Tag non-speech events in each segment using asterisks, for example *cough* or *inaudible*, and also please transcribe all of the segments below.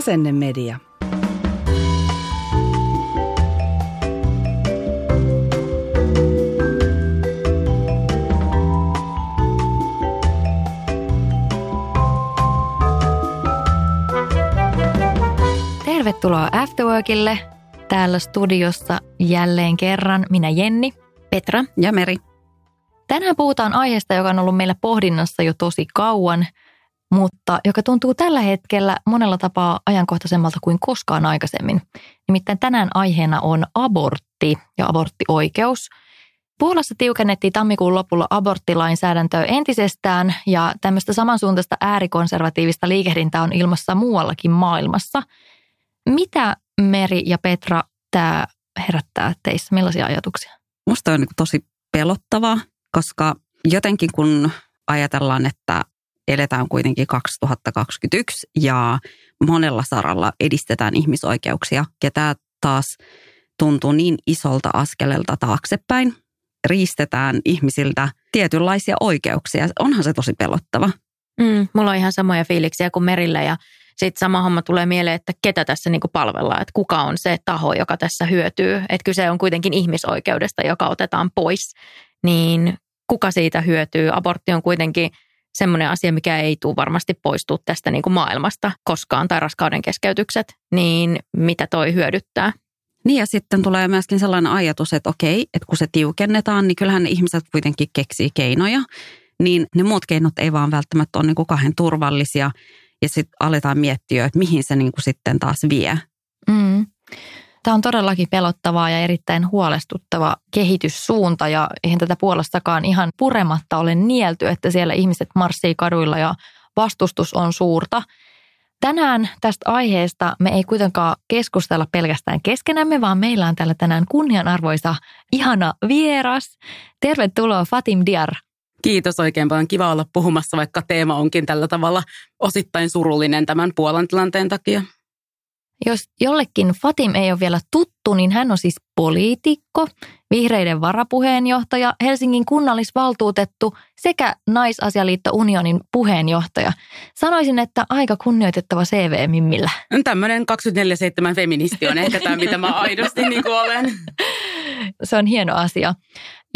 Asennemedia. Tervetuloa Afterworkille. Täällä studiossa jälleen kerran minä Jenni. Petra. Ja Meri. Tänään puhutaan aiheesta, joka on ollut meillä pohdinnassa jo tosi kauan, mutta joka tuntuu tällä hetkellä monella tapaa ajankohtaisemmalta kuin koskaan aikaisemmin. Nimittäin tänään aiheena on abortti ja aborttioikeus. Puolassa tiukennettiin tammikuun lopulla aborttilainsäädäntöä entisestään ja tämmöistä samansuuntaista äärikonservatiivista liikehdintää on ilmassa muuallakin maailmassa. Mitä Meri ja Petra tämä herättää teissä? Millaisia ajatuksia? Musta on tosi pelottavaa, koska jotenkin kun ajatellaan, että eletään kuitenkin 2021 ja monella saralla edistetään ihmisoikeuksia. Ja tämä taas tuntuu niin isolta askelelta taaksepäin. Riistetään ihmisiltä tietynlaisia oikeuksia. Onhan se tosi pelottava. Mm, mulla on ihan samoja fiiliksiä kuin Merillä ja sitten sama homma tulee mieleen, että ketä tässä niinku palvellaan, että kuka on se taho, joka tässä hyötyy. Että kyse on kuitenkin ihmisoikeudesta, joka otetaan pois, niin kuka siitä hyötyy? Abortti on kuitenkin semmoinen asia, mikä ei tule varmasti poistua tästä niin kuin maailmasta koskaan, tai raskauden keskeytykset, niin mitä toi hyödyttää? Niin ja sitten tulee myöskin sellainen ajatus, että okei, että kun se tiukennetaan, niin kyllähän ne ihmiset kuitenkin keksii keinoja, niin ne muut keinot ei vaan välttämättä ole niin kuin kahden turvallisia, ja sitten aletaan miettiä, että mihin se niin kuin sitten taas vie. Mm. Tämä on todellakin pelottavaa ja erittäin huolestuttava kehityssuunta ja eihän tätä puolestakaan ihan purematta ole nielty, että siellä ihmiset marssii kaduilla ja vastustus on suurta. Tänään tästä aiheesta me ei kuitenkaan keskustella pelkästään keskenämme, vaan meillä on täällä tänään kunnianarvoisa, ihana vieras. Tervetuloa Fatim Diar. Kiitos oikein paljon. Kiva olla puhumassa, vaikka teema onkin tällä tavalla osittain surullinen tämän Puolan tilanteen takia. Jos jollekin Fatim ei ole vielä tuttu, niin hän on siis poliitikko, vihreiden varapuheenjohtaja, Helsingin kunnallisvaltuutettu sekä Naisasialiitto Unionin puheenjohtaja. Sanoisin, että aika kunnioitettava CV Mimmillä. Tämmöinen 24-7 feministi on ehkä tämä, mitä mä aidosti niin olen. *laughs* Se on hieno asia.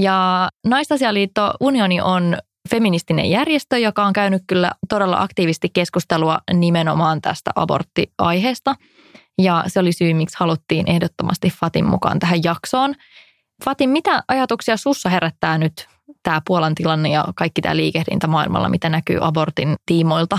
Ja Naisasialiitto Unioni on feministinen järjestö, joka on käynyt kyllä todella aktiivisesti keskustelua nimenomaan tästä aborttiaiheesta. Ja se oli syy, miksi haluttiin ehdottomasti Fatin mukaan tähän jaksoon. Fatin, mitä ajatuksia sussa herättää nyt tämä Puolan tilanne ja kaikki tämä liikehdintä maailmalla, mitä näkyy abortin tiimoilta?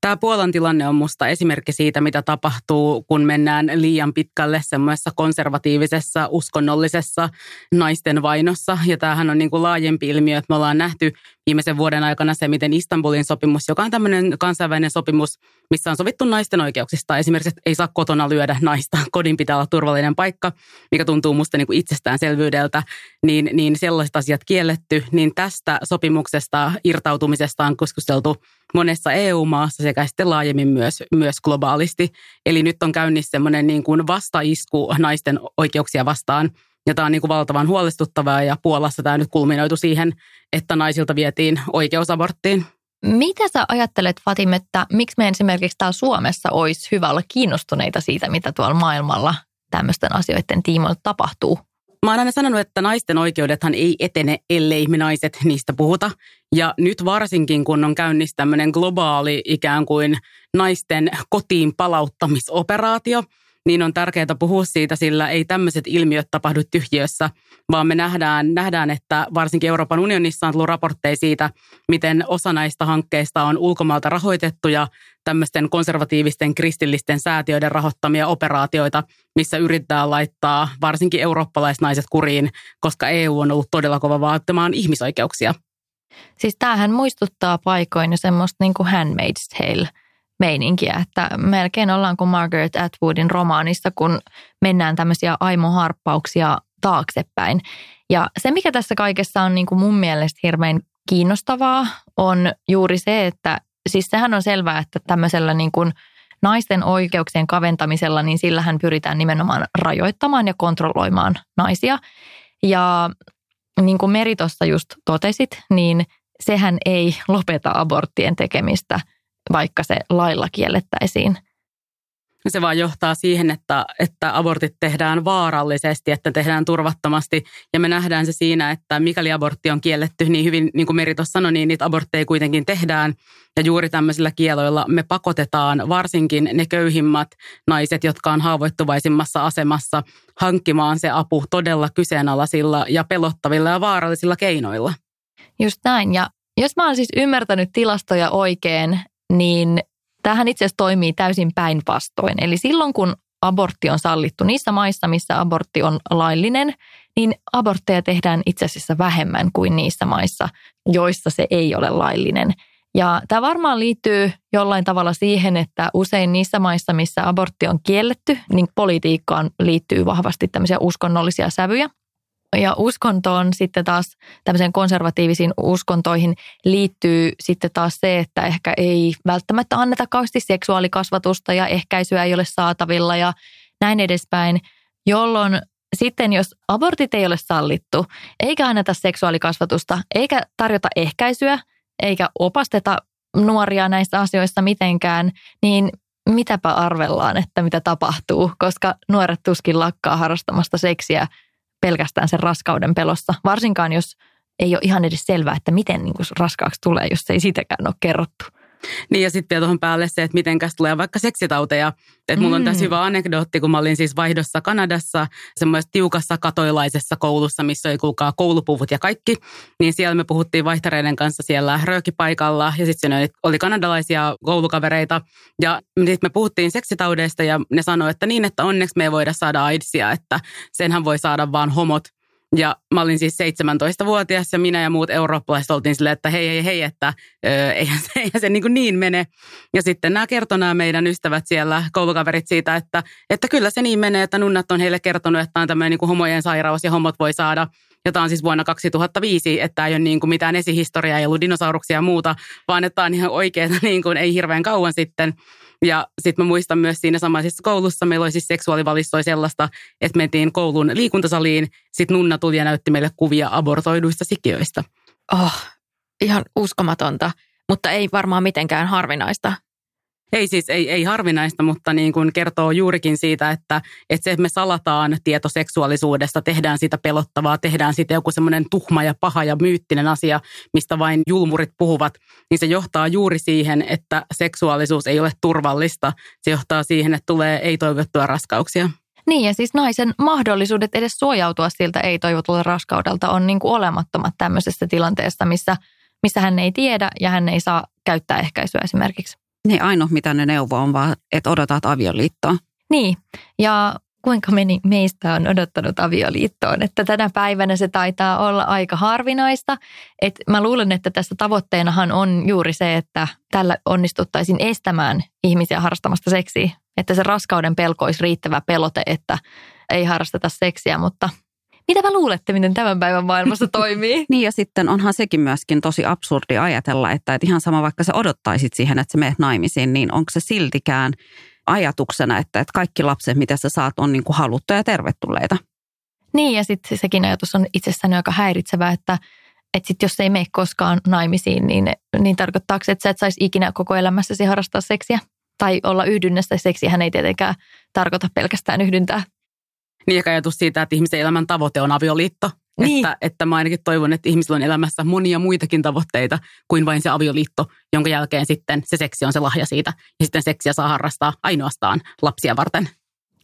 Tämä Puolan tilanne on musta esimerkki siitä, mitä tapahtuu, kun mennään liian pitkälle semmoisessa konservatiivisessa, uskonnollisessa naisten vainossa. Ja tämähän on niin kuin laajempi ilmiö, että me ollaan nähty viimeisen vuoden aikana se, miten Istanbulin sopimus, joka on tämmöinen kansainvälinen sopimus, missä on sovittu naisten oikeuksista. Esimerkiksi, että ei saa kotona lyödä naista, *laughs* kodin pitää olla turvallinen paikka, mikä tuntuu musta niin kuin itsestäänselvyydeltä, niin, niin sellaiset asiat kielletty. Niin tästä sopimuksesta irtautumisesta on keskusteltu monessa EU-maassa sekä sitten laajemmin myös, myös globaalisti. Eli nyt on käynnissä semmoinen niin kuin vastaisku naisten oikeuksia vastaan – ja tämä on niin kuin valtavan huolestuttavaa ja Puolassa tämä nyt kulminoitu siihen, että naisilta vietiin oikeus aborttiin. Mitä sä ajattelet, Fatim, että miksi me esimerkiksi täällä Suomessa olisi hyvä olla kiinnostuneita siitä, mitä tuolla maailmalla tämmöisten asioiden tiimoilta tapahtuu? Mä oon aina sanonut, että naisten oikeudethan ei etene, ellei me naiset niistä puhuta. Ja nyt varsinkin, kun on käynnissä tämmöinen globaali ikään kuin naisten kotiin palauttamisoperaatio – niin on tärkeää puhua siitä, sillä ei tämmöiset ilmiöt tapahdu tyhjiössä, vaan me nähdään, nähdään, että varsinkin Euroopan unionissa on tullut raportteja siitä, miten osa näistä hankkeista on ulkomaalta rahoitettu ja tämmöisten konservatiivisten kristillisten säätiöiden rahoittamia operaatioita, missä yrittää laittaa varsinkin eurooppalaisnaiset kuriin, koska EU on ollut todella kova vaatimaan ihmisoikeuksia. Siis tämähän muistuttaa paikoin semmoista niin kuin Handmaid's Tale meininkiä, että melkein ollaan kuin Margaret Atwoodin romaanissa, kun mennään tämmöisiä aimoharppauksia taaksepäin. Ja se, mikä tässä kaikessa on niin kuin mun mielestä hirveän kiinnostavaa, on juuri se, että siis sehän on selvää, että tämmöisellä niin kuin naisten oikeuksien kaventamisella, niin sillähän pyritään nimenomaan rajoittamaan ja kontrolloimaan naisia. Ja niin kuin Meri tuossa just totesit, niin sehän ei lopeta aborttien tekemistä, vaikka se lailla kiellettäisiin – se vaan johtaa siihen, että, että abortit tehdään vaarallisesti, että tehdään turvattomasti. Ja me nähdään se siinä, että mikäli abortti on kielletty, niin hyvin, niin kuin Meri tuossa sanoi, niin niitä abortteja kuitenkin tehdään. Ja juuri tämmöisillä kieloilla me pakotetaan varsinkin ne köyhimmät naiset, jotka on haavoittuvaisimmassa asemassa, hankkimaan se apu todella kyseenalaisilla ja pelottavilla ja vaarallisilla keinoilla. Just näin. Ja jos mä oon siis ymmärtänyt tilastoja oikein, niin Tämähän itse asiassa toimii täysin päinvastoin. Eli silloin kun abortti on sallittu niissä maissa, missä abortti on laillinen, niin abortteja tehdään itse asiassa vähemmän kuin niissä maissa, joissa se ei ole laillinen. Ja tämä varmaan liittyy jollain tavalla siihen, että usein niissä maissa, missä abortti on kielletty, niin politiikkaan liittyy vahvasti tämmöisiä uskonnollisia sävyjä ja uskontoon sitten taas tämmöiseen konservatiivisiin uskontoihin liittyy sitten taas se, että ehkä ei välttämättä anneta kauheasti seksuaalikasvatusta ja ehkäisyä ei ole saatavilla ja näin edespäin, jolloin sitten jos abortit ei ole sallittu, eikä anneta seksuaalikasvatusta, eikä tarjota ehkäisyä, eikä opasteta nuoria näissä asioissa mitenkään, niin mitäpä arvellaan, että mitä tapahtuu, koska nuoret tuskin lakkaa harrastamasta seksiä pelkästään sen raskauden pelossa, varsinkaan jos ei ole ihan edes selvää, että miten niin kuin raskaaksi tulee, jos ei siitäkään ole kerrottu. Niin ja sitten tuohon päälle se, että mitenkäs tulee vaikka seksitauteja. Että mulla on tässä mm. hyvä anekdootti, kun mä olin siis vaihdossa Kanadassa semmoisessa tiukassa katoilaisessa koulussa, missä oli kuulkaa koulupuvut ja kaikki. Niin siellä me puhuttiin vaihtareiden kanssa siellä röökipaikalla ja sitten oli, oli kanadalaisia koulukavereita. Ja sitten me puhuttiin seksitaudeista ja ne sanoi, että niin, että onneksi me ei voida saada AIDSia, että senhän voi saada vaan homot. Ja mä olin siis 17-vuotias ja minä ja muut eurooppalaiset oltiin silleen, että hei, hei, hei, että eihän se, *laughs* eihän se niin, kuin niin mene. Ja sitten nämä kertoi nämä meidän ystävät siellä, koulukaverit siitä, että, että kyllä se niin menee, että nunnat on heille kertonut, että on tämmöinen niin kuin homojen sairaus ja homot voi saada jota on siis vuonna 2005, että ei ole niin kuin mitään esihistoriaa, ei ollut dinosauruksia ja muuta, vaan että on ihan oikeaa, *laughs* niin kuin ei hirveän kauan sitten. Ja sitten mä muistan myös siinä samaisessa koulussa, meillä oli siis seksuaalivalistoja sellaista, että mentiin koulun liikuntasaliin, sitten Nunna tuli ja näytti meille kuvia abortoiduista sikiöistä. Oh, ihan uskomatonta, mutta ei varmaan mitenkään harvinaista. Ei siis, ei, ei harvinaista, mutta niin kuin kertoo juurikin siitä, että, että se, että me salataan tieto seksuaalisuudesta, tehdään sitä pelottavaa, tehdään siitä joku semmoinen tuhma ja paha ja myyttinen asia, mistä vain julmurit puhuvat, niin se johtaa juuri siihen, että seksuaalisuus ei ole turvallista. Se johtaa siihen, että tulee ei-toivottuja raskauksia. Niin ja siis naisen mahdollisuudet edes suojautua siltä ei-toivotulta raskaudelta on niin kuin olemattomat tämmöisessä tilanteessa, missä, missä hän ei tiedä ja hän ei saa käyttää ehkäisyä esimerkiksi. Niin ainoa, mitä ne neuvoo on vaan, että odotat avioliittoa. Niin, ja kuinka meni meistä on odottanut avioliittoon. Että tänä päivänä se taitaa olla aika harvinaista. Et mä luulen, että tässä tavoitteenahan on juuri se, että tällä onnistuttaisiin estämään ihmisiä harrastamasta seksiä. Että se raskauden pelko olisi riittävä pelote, että ei harrasteta seksiä, mutta mitä mä luulette, miten tämän päivän maailmassa toimii? *laughs* niin ja sitten onhan sekin myöskin tosi absurdi ajatella, että, että ihan sama vaikka sä odottaisit siihen, että sä meet naimisiin, niin onko se siltikään ajatuksena, että, että kaikki lapset, mitä sä saat, on niin kuin haluttuja ja tervetulleita. Niin ja sitten sekin ajatus on itsessään aika häiritsevä, että, että sit jos ei mene koskaan naimisiin, niin, niin tarkoittaako se, että sä et saisi ikinä koko elämässäsi harrastaa seksiä? Tai olla yhdynnässä. Seksihän ei tietenkään tarkoita pelkästään yhdyntää. Niin ja ajatus siitä, että ihmisen elämän tavoite on avioliitto. Niin. Että, että mä ainakin toivon, että ihmisillä on elämässä monia muitakin tavoitteita kuin vain se avioliitto, jonka jälkeen sitten se seksi on se lahja siitä. Ja sitten seksiä saa harrastaa ainoastaan lapsia varten.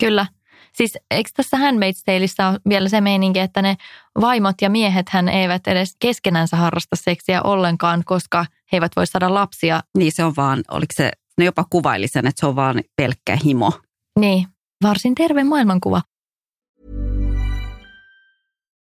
Kyllä. Siis eikö tässä Handmaid's Taleissa ole vielä se meininki, että ne vaimot ja miehet hän eivät edes keskenänsä harrasta seksiä ollenkaan, koska he eivät voi saada lapsia. Niin se on vaan, oliko se, ne jopa kuvaili sen, että se on vaan pelkkä himo. Niin, varsin terve maailmankuva.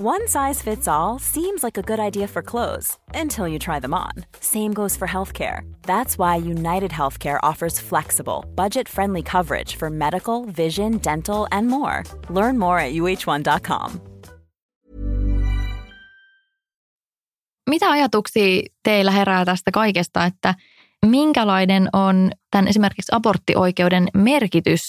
One size fits all seems like a good idea for clothes until you try them on. Same goes for healthcare. That's why United Healthcare offers flexible, budget friendly coverage for medical, vision, dental, and more. Learn more at uh1.com. Mitä ajatuksia teillä herää tästä kaikesta, että minkälainen on tämän esimerkiksi aborttioikeuden merkitys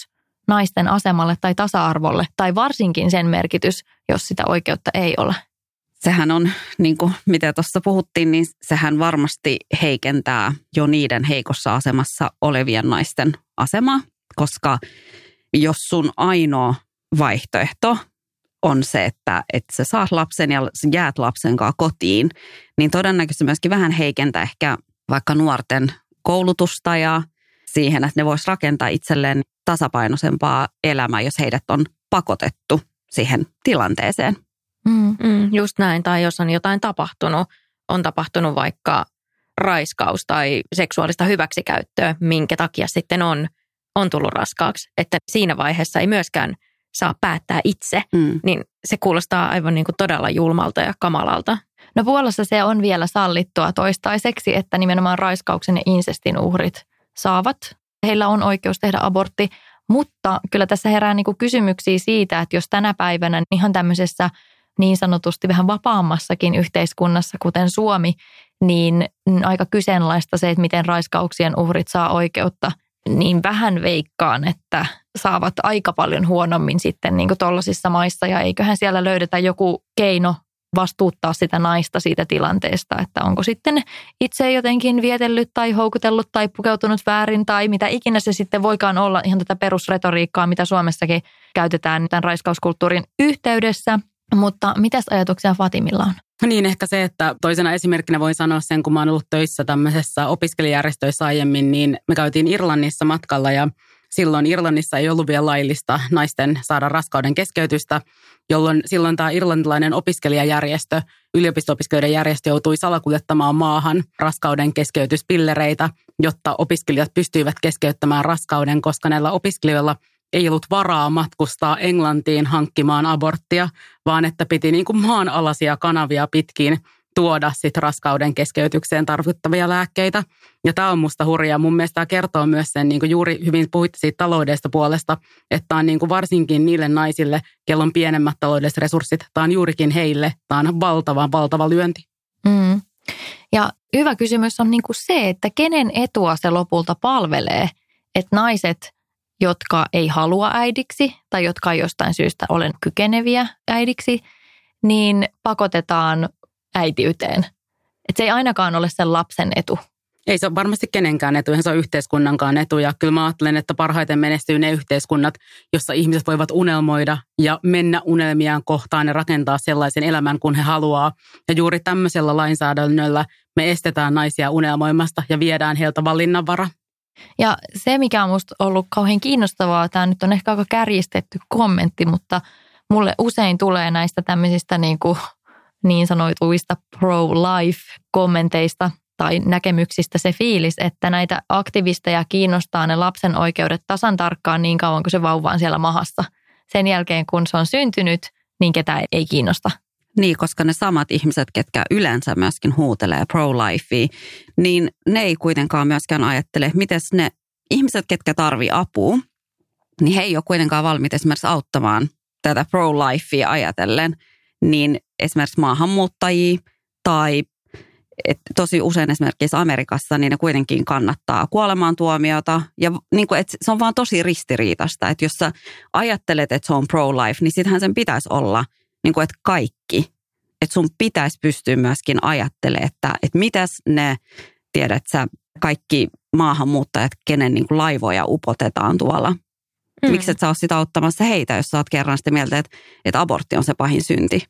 naisten asemalle tai tasa-arvolle, tai varsinkin sen merkitys, jos sitä oikeutta ei ole? Sehän on, niin kuin mitä tuossa puhuttiin, niin sehän varmasti heikentää jo niiden heikossa asemassa olevien naisten asemaa, koska jos sun ainoa vaihtoehto on se, että, että sä saat lapsen ja jäät lapsen kanssa kotiin, niin todennäköisesti myöskin vähän heikentää ehkä vaikka nuorten koulutusta ja siihen, että ne vois rakentaa itselleen tasapainoisempaa elämää, jos heidät on pakotettu siihen tilanteeseen. Mm. Mm, just näin, tai jos on jotain tapahtunut, on tapahtunut vaikka raiskaus tai seksuaalista hyväksikäyttöä, minkä takia sitten on, on tullut raskaaksi. Että siinä vaiheessa ei myöskään saa päättää itse, mm. niin se kuulostaa aivan niin kuin todella julmalta ja kamalalta. No Puolassa se on vielä sallittua toistaiseksi, että nimenomaan raiskauksen ja insestin uhrit saavat. Heillä on oikeus tehdä abortti, mutta kyllä tässä herää niin kuin kysymyksiä siitä, että jos tänä päivänä ihan tämmöisessä niin sanotusti vähän vapaammassakin yhteiskunnassa, kuten Suomi, niin aika kyseenalaista se, että miten raiskauksien uhrit saa oikeutta, niin vähän veikkaan, että saavat aika paljon huonommin sitten niin tuollaisissa maissa. Ja eiköhän siellä löydetä joku keino vastuuttaa sitä naista siitä tilanteesta, että onko sitten itse jotenkin vietellyt tai houkutellut tai pukeutunut väärin tai mitä ikinä se sitten voikaan olla ihan tätä perusretoriikkaa, mitä Suomessakin käytetään tämän raiskauskulttuurin yhteydessä. Mutta mitäs ajatuksia Fatimilla on? Niin, ehkä se, että toisena esimerkkinä voin sanoa sen, kun mä oon ollut töissä tämmöisessä opiskelijärjestöissä aiemmin, niin me käytiin Irlannissa matkalla ja silloin Irlannissa ei ollut vielä laillista naisten saada raskauden keskeytystä, jolloin silloin tämä irlantilainen opiskelijajärjestö, yliopisto-opiskelijoiden järjestö joutui salakuljettamaan maahan raskauden keskeytyspillereitä, jotta opiskelijat pystyivät keskeyttämään raskauden, koska näillä opiskelijoilla ei ollut varaa matkustaa Englantiin hankkimaan aborttia, vaan että piti niin kuin maanalaisia kanavia pitkin tuoda sit raskauden keskeytykseen tarvittavia lääkkeitä. Ja tämä on musta hurjaa. Mun mielestä tämä kertoo myös sen, niin kuin juuri hyvin puhuitte siitä taloudesta puolesta, että on niin kuin varsinkin niille naisille, kello on pienemmät taloudelliset resurssit, tämä on juurikin heille, tämä on valtava, valtava lyönti. Mm. Ja hyvä kysymys on niin kuin se, että kenen etua se lopulta palvelee, että naiset – jotka ei halua äidiksi tai jotka jostain syystä ole kykeneviä äidiksi, niin pakotetaan äitiyteen. Et se ei ainakaan ole sen lapsen etu. Ei se ole varmasti kenenkään etu, se on yhteiskunnankaan etu. Ja kyllä mä ajattelen, että parhaiten menestyy ne yhteiskunnat, jossa ihmiset voivat unelmoida ja mennä unelmiaan kohtaan ja rakentaa sellaisen elämän, kun he haluaa. Ja juuri tämmöisellä lainsäädännöllä me estetään naisia unelmoimasta ja viedään heiltä valinnanvara. Ja se, mikä on minusta ollut kauhean kiinnostavaa, tämä nyt on ehkä aika kärjistetty kommentti, mutta mulle usein tulee näistä tämmöisistä niin, kuin niin sanoituista pro-life-kommenteista tai näkemyksistä se fiilis, että näitä aktivisteja kiinnostaa ne lapsen oikeudet tasan tarkkaan niin kauan kuin se vauva on siellä mahassa. Sen jälkeen, kun se on syntynyt, niin ketään ei kiinnosta. Niin, koska ne samat ihmiset, ketkä yleensä myöskin huutelee pro-lifea, niin ne ei kuitenkaan myöskään ajattele, miten ne ihmiset, ketkä tarvii apua, niin he ei ole kuitenkaan valmiit esimerkiksi auttamaan tätä pro-lifea ajatellen, niin esimerkiksi maahanmuuttajia tai et tosi usein esimerkiksi Amerikassa, niin ne kuitenkin kannattaa kuolemaantuomiota. Ja niin kuin, että se on vaan tosi ristiriitasta, että jos sä ajattelet, että se on pro-life, niin sittenhän sen pitäisi olla – niin kuin, että kaikki. Että sun pitäisi pystyä myöskin ajattelemaan, että, että mitäs ne, tiedät sä, kaikki maahanmuuttajat, kenen niin kuin laivoja upotetaan tuolla Mm. Miksi et sä ole sitä auttamassa heitä, jos sä oot kerran sitä mieltä, että, että abortti on se pahin synti?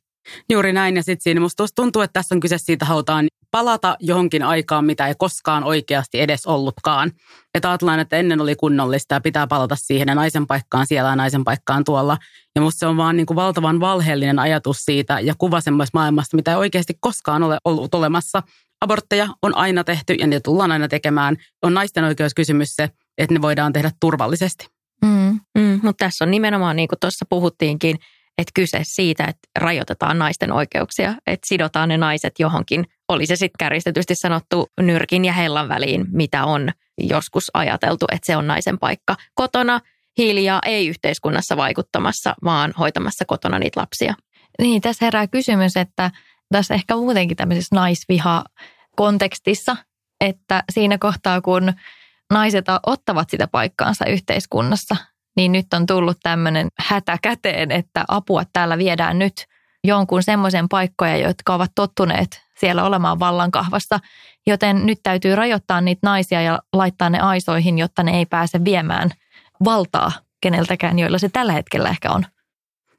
Juuri näin ja sitten siinä musta tuntuu, että tässä on kyse siitä, halutaan palata johonkin aikaan, mitä ei koskaan oikeasti edes ollutkaan. Että ajatellaan, että ennen oli kunnollista ja pitää palata siihen ja naisen paikkaan siellä ja naisen paikkaan tuolla. Ja musta se on vaan niin kuin valtavan valheellinen ajatus siitä ja kuva semmoista maailmasta, mitä ei oikeasti koskaan ole ollut olemassa. Abortteja on aina tehty ja niitä tullaan aina tekemään. On naisten oikeuskysymys se, että ne voidaan tehdä turvallisesti. Mm, mm, mutta tässä on nimenomaan, niin kuin tuossa puhuttiinkin, että kyse siitä, että rajoitetaan naisten oikeuksia, että sidotaan ne naiset johonkin, oli se sitten kärjistetysti sanottu nyrkin ja hellan väliin, mitä on joskus ajateltu, että se on naisen paikka kotona, hiljaa, ei yhteiskunnassa vaikuttamassa, vaan hoitamassa kotona niitä lapsia. Niin, tässä herää kysymys, että tässä ehkä muutenkin tämmöisessä naisviha-kontekstissa, että siinä kohtaa, kun naiset ottavat sitä paikkaansa yhteiskunnassa, niin nyt on tullut tämmöinen hätä käteen, että apua täällä viedään nyt jonkun semmoisen paikkoja, jotka ovat tottuneet siellä olemaan vallankahvassa, joten nyt täytyy rajoittaa niitä naisia ja laittaa ne aisoihin, jotta ne ei pääse viemään valtaa keneltäkään, joilla se tällä hetkellä ehkä on.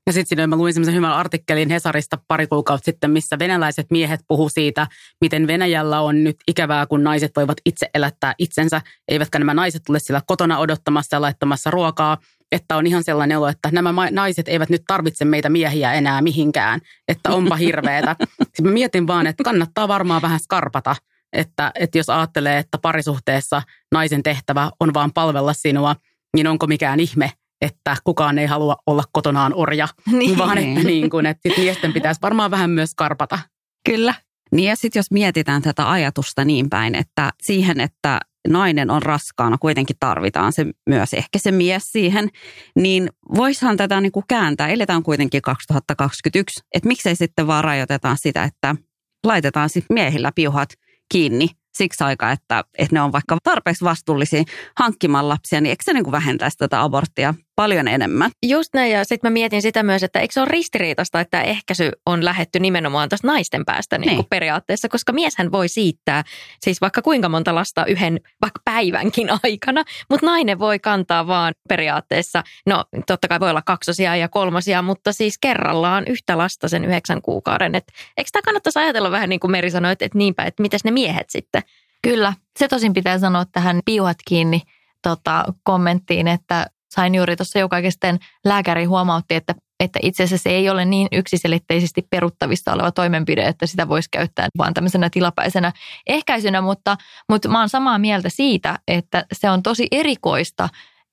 Ja sitten siinä mä luin semmoisen hyvän artikkelin Hesarista pari kuukautta sitten, missä venäläiset miehet puhu siitä, miten Venäjällä on nyt ikävää, kun naiset voivat itse elättää itsensä, eivätkä nämä naiset tule siellä kotona odottamassa ja laittamassa ruokaa, että on ihan sellainen olo, että nämä naiset eivät nyt tarvitse meitä miehiä enää mihinkään, että onpa hirveetä. Sitten *laughs* mä mietin vaan, että kannattaa varmaan vähän skarpata, että, että jos ajattelee, että parisuhteessa naisen tehtävä on vaan palvella sinua, niin onko mikään ihme, että kukaan ei halua olla kotonaan orja, niin. vaan että, niin kuin, että sit miesten pitäisi varmaan vähän myös karpata. Kyllä. Niin ja sitten jos mietitään tätä ajatusta niin päin, että siihen, että nainen on raskaana, kuitenkin tarvitaan se myös ehkä se mies siihen, niin voishan tätä niin kuin kääntää. Eletään kuitenkin 2021, että miksei sitten vaan rajoitetaan sitä, että laitetaan sitten miehillä piuhat kiinni siksi aikaa, että, että ne on vaikka tarpeeksi vastuullisia hankkimaan lapsia, niin eikö se niin kuin vähentäisi tätä aborttia paljon enemmän. Just näin, ja sitten mä mietin sitä myös, että eikö se ole ristiriitasta, että ehkäisy on lähetty nimenomaan tuosta naisten päästä niin kuin periaatteessa, koska mieshän voi siittää siis vaikka kuinka monta lasta yhden vaikka päivänkin *laughs* aikana, mutta nainen voi kantaa vaan periaatteessa, no totta kai voi olla kaksosia ja kolmosia, mutta siis kerrallaan yhtä lasta sen yhdeksän kuukauden. Et, eikö tämä kannattaisi ajatella vähän niin kuin Meri sanoi, että, että niinpä, että mitäs ne miehet sitten? Kyllä, se tosin pitää sanoa tähän piuhat kiinni tota, kommenttiin, että sain juuri tuossa joka sitten lääkäri huomautti, että, että itse asiassa se ei ole niin yksiselitteisesti peruttavissa oleva toimenpide, että sitä voisi käyttää vaan tämmöisenä tilapäisenä ehkäisynä, mutta, mutta mä oon samaa mieltä siitä, että se on tosi erikoista,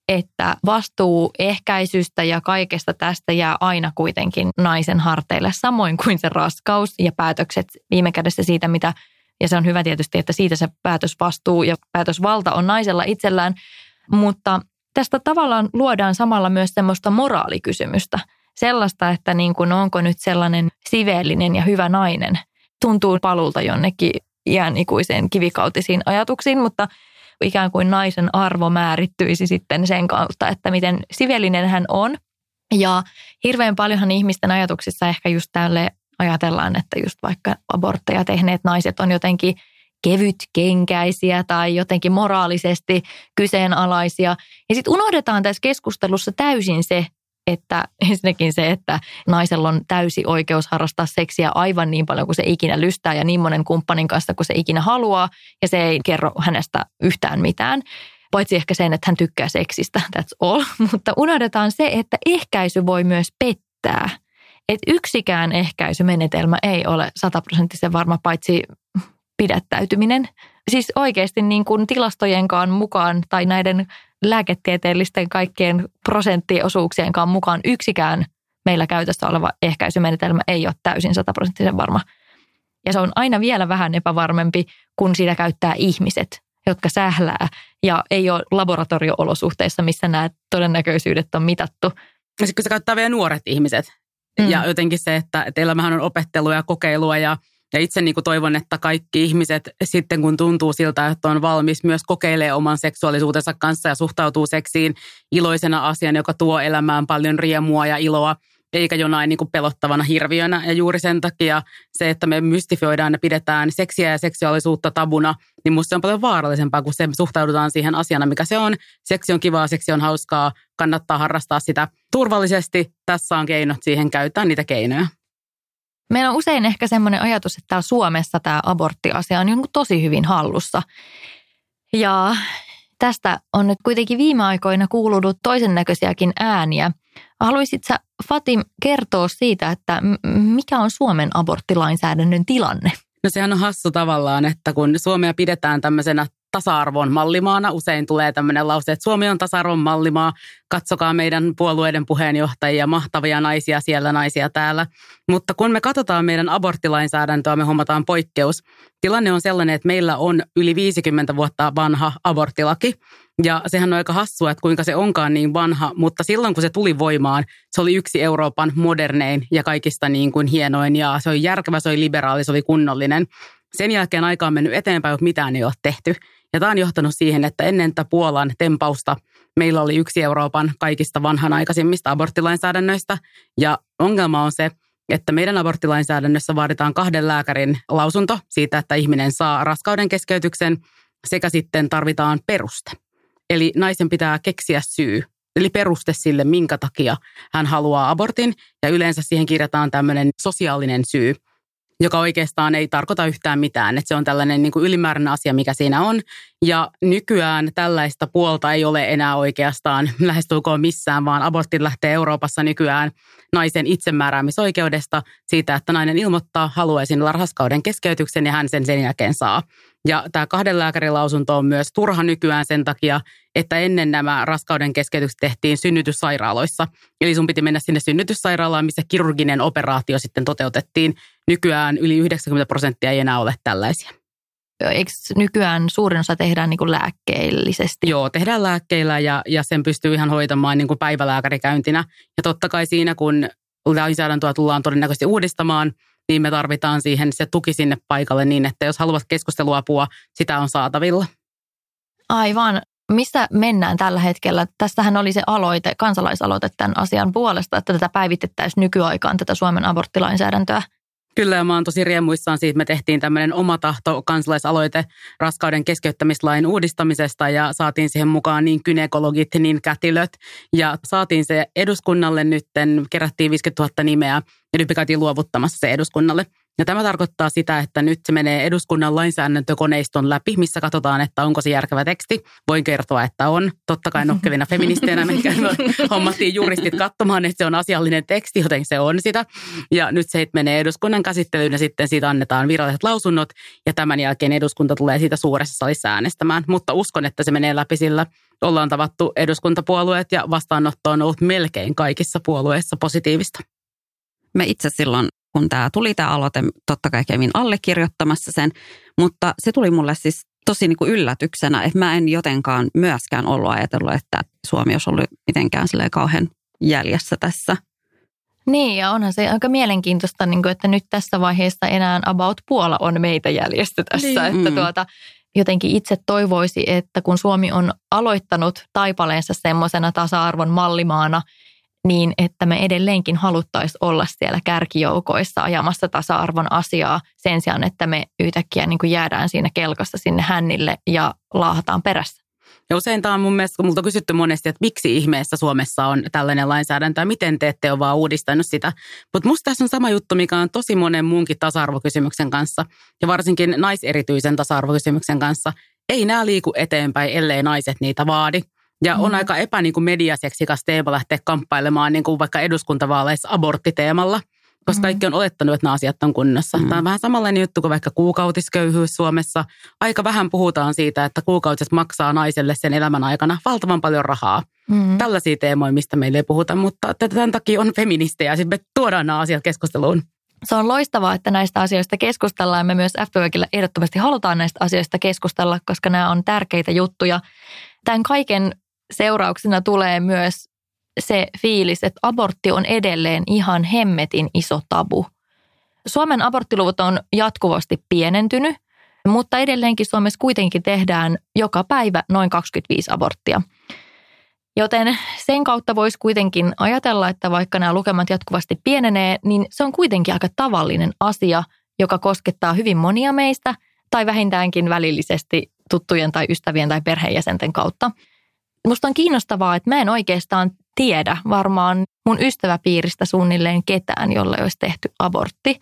että vastuu ehkäisystä ja kaikesta tästä jää aina kuitenkin naisen harteille, samoin kuin se raskaus ja päätökset viime kädessä siitä, mitä, ja se on hyvä tietysti, että siitä se päätösvastuu ja päätösvalta on naisella itsellään, mutta tästä tavallaan luodaan samalla myös semmoista moraalikysymystä. Sellaista, että niin kuin onko nyt sellainen siveellinen ja hyvä nainen. Tuntuu palulta jonnekin iän ikuiseen kivikautisiin ajatuksiin, mutta ikään kuin naisen arvo määrittyisi sitten sen kautta, että miten sivellinen hän on. Ja hirveän paljonhan ihmisten ajatuksissa ehkä just tälle ajatellaan, että just vaikka abortteja tehneet naiset on jotenkin kevytkenkäisiä tai jotenkin moraalisesti kyseenalaisia. Ja sitten unohdetaan tässä keskustelussa täysin se, että *laughs* ensinnäkin se, että naisella on täysi oikeus harrastaa seksiä aivan niin paljon kuin se ikinä lystää ja niin monen kumppanin kanssa kuin se ikinä haluaa ja se ei kerro hänestä yhtään mitään. Paitsi ehkä sen, että hän tykkää seksistä, *laughs* that's all. *laughs* Mutta unohdetaan se, että ehkäisy voi myös pettää. Että yksikään ehkäisymenetelmä ei ole sataprosenttisen varma, paitsi pidättäytyminen. Siis oikeasti niin kuin tilastojenkaan mukaan tai näiden lääketieteellisten kaikkien prosenttiosuuksienkaan mukaan yksikään meillä käytössä oleva ehkäisymenetelmä ei ole täysin sataprosenttisen varma. Ja se on aina vielä vähän epävarmempi, kun sitä käyttää ihmiset, jotka sählää ja ei ole laboratorioolosuhteissa, missä nämä todennäköisyydet on mitattu. Ja sitten kun se käyttää vielä nuoret ihmiset mm. ja jotenkin se, että teillä vähän on opettelua ja kokeilua ja ja itse niin kuin toivon, että kaikki ihmiset sitten kun tuntuu siltä, että on valmis myös kokeilee oman seksuaalisuutensa kanssa ja suhtautuu seksiin iloisena asian, joka tuo elämään paljon riemua ja iloa, eikä jonain niin kuin pelottavana hirviönä. Ja juuri sen takia se, että me mystifioidaan ja pidetään seksiä ja seksuaalisuutta tabuna, niin musta se on paljon vaarallisempaa, kun se suhtaudutaan siihen asiana, mikä se on. Seksi on kivaa, seksi on hauskaa, kannattaa harrastaa sitä turvallisesti. Tässä on keinot siihen, käyttää niitä keinoja. Meillä on usein ehkä semmoinen ajatus, että täällä Suomessa tämä aborttiasia on tosi hyvin hallussa. Ja tästä on nyt kuitenkin viime aikoina kuulunut toisen näköisiäkin ääniä. Haluaisit sä Fatim kertoa siitä, että mikä on Suomen aborttilainsäädännön tilanne? No sehän on hassu tavallaan, että kun Suomea pidetään tämmöisenä tasa-arvon mallimaana. Usein tulee tämmöinen lause, että Suomi on tasa-arvon mallimaa. Katsokaa meidän puolueiden puheenjohtajia, mahtavia naisia siellä, naisia täällä. Mutta kun me katsotaan meidän aborttilainsäädäntöä, me huomataan poikkeus. Tilanne on sellainen, että meillä on yli 50 vuotta vanha aborttilaki. Ja sehän on aika hassua, että kuinka se onkaan niin vanha, mutta silloin kun se tuli voimaan, se oli yksi Euroopan modernein ja kaikista niin kuin hienoin ja se oli järkevä, se oli liberaali, se oli kunnollinen. Sen jälkeen aika on mennyt eteenpäin, mutta mitään ei ole tehty. Ja tämä on johtanut siihen, että ennen tätä Puolan tempausta meillä oli yksi Euroopan kaikista vanhanaikaisimmista aborttilainsäädännöistä. Ja ongelma on se, että meidän aborttilainsäädännössä vaaditaan kahden lääkärin lausunto siitä, että ihminen saa raskauden keskeytyksen sekä sitten tarvitaan peruste. Eli naisen pitää keksiä syy, eli peruste sille, minkä takia hän haluaa abortin. Ja yleensä siihen kirjataan tämmöinen sosiaalinen syy – joka oikeastaan ei tarkoita yhtään mitään. Että se on tällainen niin kuin ylimääräinen asia, mikä siinä on. Ja nykyään tällaista puolta ei ole enää oikeastaan *laughs* lähestulkoon missään, vaan abortti lähtee Euroopassa nykyään naisen itsemääräämisoikeudesta siitä, että nainen ilmoittaa haluaisin larhaskauden keskeytyksen ja hän sen sen jälkeen saa. Ja tämä kahden lääkärin lausunto on myös turha nykyään sen takia, että ennen nämä raskauden keskeytykset tehtiin synnytyssairaaloissa. Eli sun piti mennä sinne synnytyssairaalaan, missä kirurginen operaatio sitten toteutettiin. Nykyään yli 90 prosenttia ei enää ole tällaisia. Eikö nykyään suurin osa tehdään niin kuin lääkkeellisesti? Joo, tehdään lääkkeillä ja, ja sen pystyy ihan hoitamaan niin kuin päivälääkärikäyntinä. Ja totta kai siinä, kun lainsäädäntöä tullaan todennäköisesti uudistamaan, niin me tarvitaan siihen se tuki sinne paikalle niin, että jos haluat keskusteluapua, sitä on saatavilla. Aivan. Missä mennään tällä hetkellä? Tästähän oli se aloite, kansalaisaloite tämän asian puolesta, että tätä päivitettäisiin nykyaikaan, tätä Suomen aborttilainsäädäntöä. Kyllä, ja mä oon tosi riemuissaan siitä, me tehtiin tämmöinen oma tahto kansalaisaloite raskauden keskeyttämislain uudistamisesta ja saatiin siihen mukaan niin kynekologit, niin kätilöt ja saatiin se eduskunnalle nytten, kerättiin 50 000 nimeä ja nyt käytiin luovuttamassa se eduskunnalle. Ja tämä tarkoittaa sitä, että nyt se menee eduskunnan lainsäädäntökoneiston läpi, missä katsotaan, että onko se järkevä teksti. Voin kertoa, että on. Totta kai nokkelina *laughs* feministeenä me hommattiin juristit katsomaan, että se on asiallinen teksti, joten se on sitä. Ja nyt se menee eduskunnan käsittelyyn ja sitten siitä annetaan viralliset lausunnot. Ja tämän jälkeen eduskunta tulee siitä suuressa salissa äänestämään. Mutta uskon, että se menee läpi sillä. Ollaan tavattu eduskuntapuolueet ja vastaanotto on ollut melkein kaikissa puolueissa positiivista. Me itse silloin kun tämä tuli tämä aloite, totta kai kävin allekirjoittamassa sen, mutta se tuli mulle siis tosi niin kuin yllätyksenä, että mä en jotenkaan myöskään ollut ajatellut, että Suomi olisi ollut mitenkään kauhean jäljessä tässä. Niin, ja onhan se aika mielenkiintoista, niin että nyt tässä vaiheessa enää About Puola on meitä jäljessä tässä. Niin. Että mm. tuota, jotenkin itse toivoisi, että kun Suomi on aloittanut taipaleensa semmoisena tasa-arvon mallimaana – niin että me edelleenkin haluttaisiin olla siellä kärkijoukoissa ajamassa tasa-arvon asiaa sen sijaan, että me yhtäkkiä niin kuin jäädään siinä kelkassa sinne hännille ja laahataan perässä. Ja usein tämä on mun mielestä, kun multa on kysytty monesti, että miksi ihmeessä Suomessa on tällainen lainsäädäntö ja miten te ette ole vaan uudistanut sitä. Mutta musta tässä on sama juttu, mikä on tosi monen muunkin tasa-arvokysymyksen kanssa ja varsinkin naiserityisen tasa-arvokysymyksen kanssa. Ei nämä liiku eteenpäin, ellei naiset niitä vaadi. Ja on mm. aika epä niin kuin mediaseksikas teema lähteä kamppailemaan niin kuin vaikka eduskuntavaaleissa aborttiteemalla, koska mm. kaikki on olettanut, että nämä asiat on kunnossa. Mm. Tämä on vähän samanlainen juttu kuin vaikka kuukautisköyhyys Suomessa. Aika vähän puhutaan siitä, että kuukautiset maksaa naiselle sen elämän aikana valtavan paljon rahaa. Mm. Tällaisia teemoja, mistä meille ei puhuta, mutta tämän takia on feministejä. Sitten me tuodaan nämä asiat keskusteluun. Se on loistavaa, että näistä asioista keskustellaan. Me myös FPVkillä ehdottomasti halutaan näistä asioista keskustella, koska nämä on tärkeitä juttuja. Tämän kaiken seurauksena tulee myös se fiilis, että abortti on edelleen ihan hemmetin iso tabu. Suomen aborttiluvut on jatkuvasti pienentynyt, mutta edelleenkin Suomessa kuitenkin tehdään joka päivä noin 25 aborttia. Joten sen kautta voisi kuitenkin ajatella, että vaikka nämä lukemat jatkuvasti pienenee, niin se on kuitenkin aika tavallinen asia, joka koskettaa hyvin monia meistä tai vähintäänkin välillisesti tuttujen tai ystävien tai perheenjäsenten kautta. Musta on kiinnostavaa, että mä en oikeastaan tiedä varmaan mun ystäväpiiristä suunnilleen ketään, jolle olisi tehty abortti,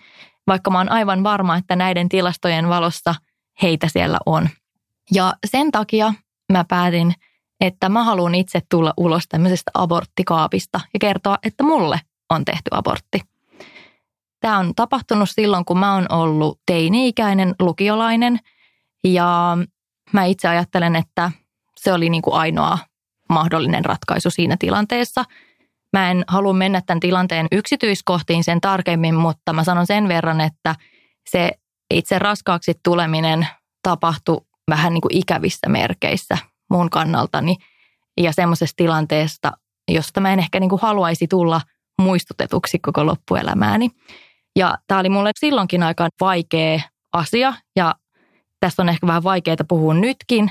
vaikka mä oon aivan varma, että näiden tilastojen valossa heitä siellä on. Ja sen takia mä päätin, että mä haluan itse tulla ulos tämmöisestä aborttikaapista ja kertoa, että mulle on tehty abortti. Tämä on tapahtunut silloin, kun mä oon ollut teini-ikäinen lukiolainen ja mä itse ajattelen, että se oli niin kuin ainoa mahdollinen ratkaisu siinä tilanteessa. Mä en halua mennä tämän tilanteen yksityiskohtiin sen tarkemmin, mutta mä sanon sen verran, että se itse raskaaksi tuleminen tapahtui vähän niin kuin ikävissä merkeissä mun kannaltani ja semmoisesta tilanteesta, josta mä en ehkä niin kuin haluaisi tulla muistutetuksi koko loppuelämääni. Ja tämä oli mulle silloinkin aika vaikea asia ja tästä on ehkä vähän vaikeaa puhua nytkin.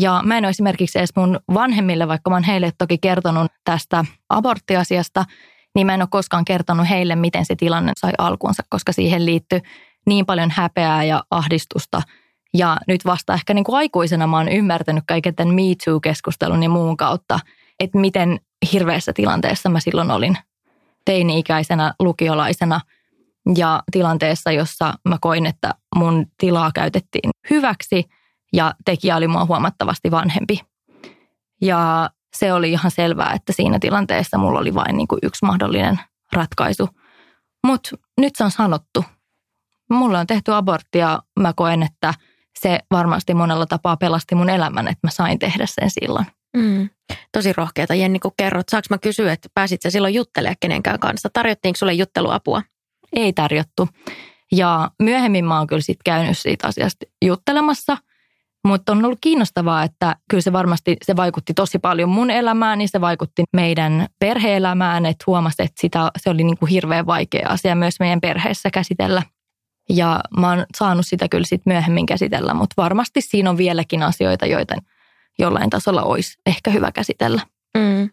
Ja mä en ole esimerkiksi edes mun vanhemmille, vaikka mä oon heille toki kertonut tästä aborttiasiasta, niin mä en ole koskaan kertonut heille, miten se tilanne sai alkunsa, koska siihen liittyy niin paljon häpeää ja ahdistusta. Ja nyt vasta ehkä niin kuin aikuisena mä oon ymmärtänyt kaiken tämän Me Too-keskustelun ja muun kautta, että miten hirveässä tilanteessa mä silloin olin teini-ikäisenä lukiolaisena – ja tilanteessa, jossa mä koin, että mun tilaa käytettiin hyväksi ja tekijä oli mua huomattavasti vanhempi. Ja se oli ihan selvää, että siinä tilanteessa mulla oli vain niin kuin yksi mahdollinen ratkaisu. Mutta nyt se on sanottu. Mulla on tehty abortti ja mä koen, että se varmasti monella tapaa pelasti mun elämän, että mä sain tehdä sen silloin. Mm. Tosi rohkeata Jenni, kun kerrot. Saanko mä kysyä, että pääsit sä silloin juttelemaan kenenkään kanssa? Tarjottiinko sulle jutteluapua? ei tarjottu. Ja myöhemmin mä oon kyllä sitten käynyt siitä asiasta juttelemassa, mutta on ollut kiinnostavaa, että kyllä se varmasti se vaikutti tosi paljon mun elämään, niin se vaikutti meidän perheelämään, että huomasi, että sitä, se oli niin kuin hirveän vaikea asia myös meidän perheessä käsitellä. Ja mä oon saanut sitä kyllä sitten myöhemmin käsitellä, mutta varmasti siinä on vieläkin asioita, joita jollain tasolla olisi ehkä hyvä käsitellä. Mm.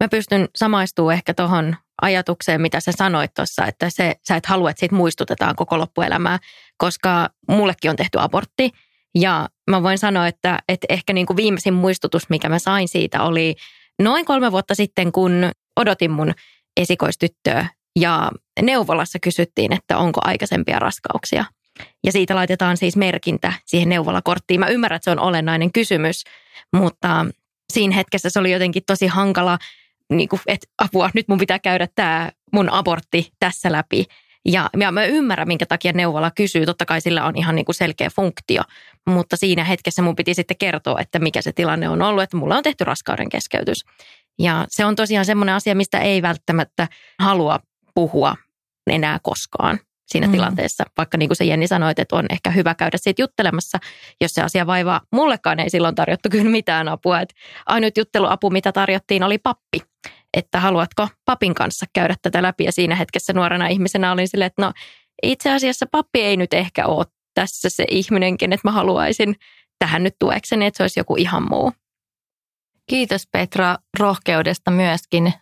Mä pystyn samaistumaan ehkä tuohon ajatukseen, mitä sä sanoit tuossa, että se, sä et halua, että siitä muistutetaan koko loppuelämää, koska mullekin on tehty abortti. Ja mä voin sanoa, että, että ehkä niin kuin viimeisin muistutus, mikä mä sain siitä, oli noin kolme vuotta sitten, kun odotin mun esikoistyttöä ja neuvolassa kysyttiin, että onko aikaisempia raskauksia. Ja siitä laitetaan siis merkintä siihen neuvolakorttiin. Mä ymmärrän, että se on olennainen kysymys, mutta siinä hetkessä se oli jotenkin tosi hankala niin kuin, että apua, nyt mun pitää käydä tämä mun abortti tässä läpi. Ja, ja mä ymmärrän, minkä takia neuvola kysyy. Totta kai sillä on ihan niin kuin selkeä funktio. Mutta siinä hetkessä mun piti sitten kertoa, että mikä se tilanne on ollut, että mulla on tehty raskauden keskeytys. Ja se on tosiaan semmoinen asia, mistä ei välttämättä halua puhua enää koskaan siinä mm. tilanteessa. Vaikka niin kuin se Jenni sanoi, että on ehkä hyvä käydä siitä juttelemassa, jos se asia vaivaa. Mullekaan ei silloin tarjottu kyllä mitään apua. Että ainut jutteluapu, mitä tarjottiin, oli pappi. Että haluatko papin kanssa käydä tätä läpi. Ja siinä hetkessä nuorena ihmisenä olin silleen, että no itse asiassa pappi ei nyt ehkä ole tässä se ihminen, kenet mä haluaisin tähän nyt tuekseni, että se olisi joku ihan muu. Kiitos Petra rohkeudesta myöskin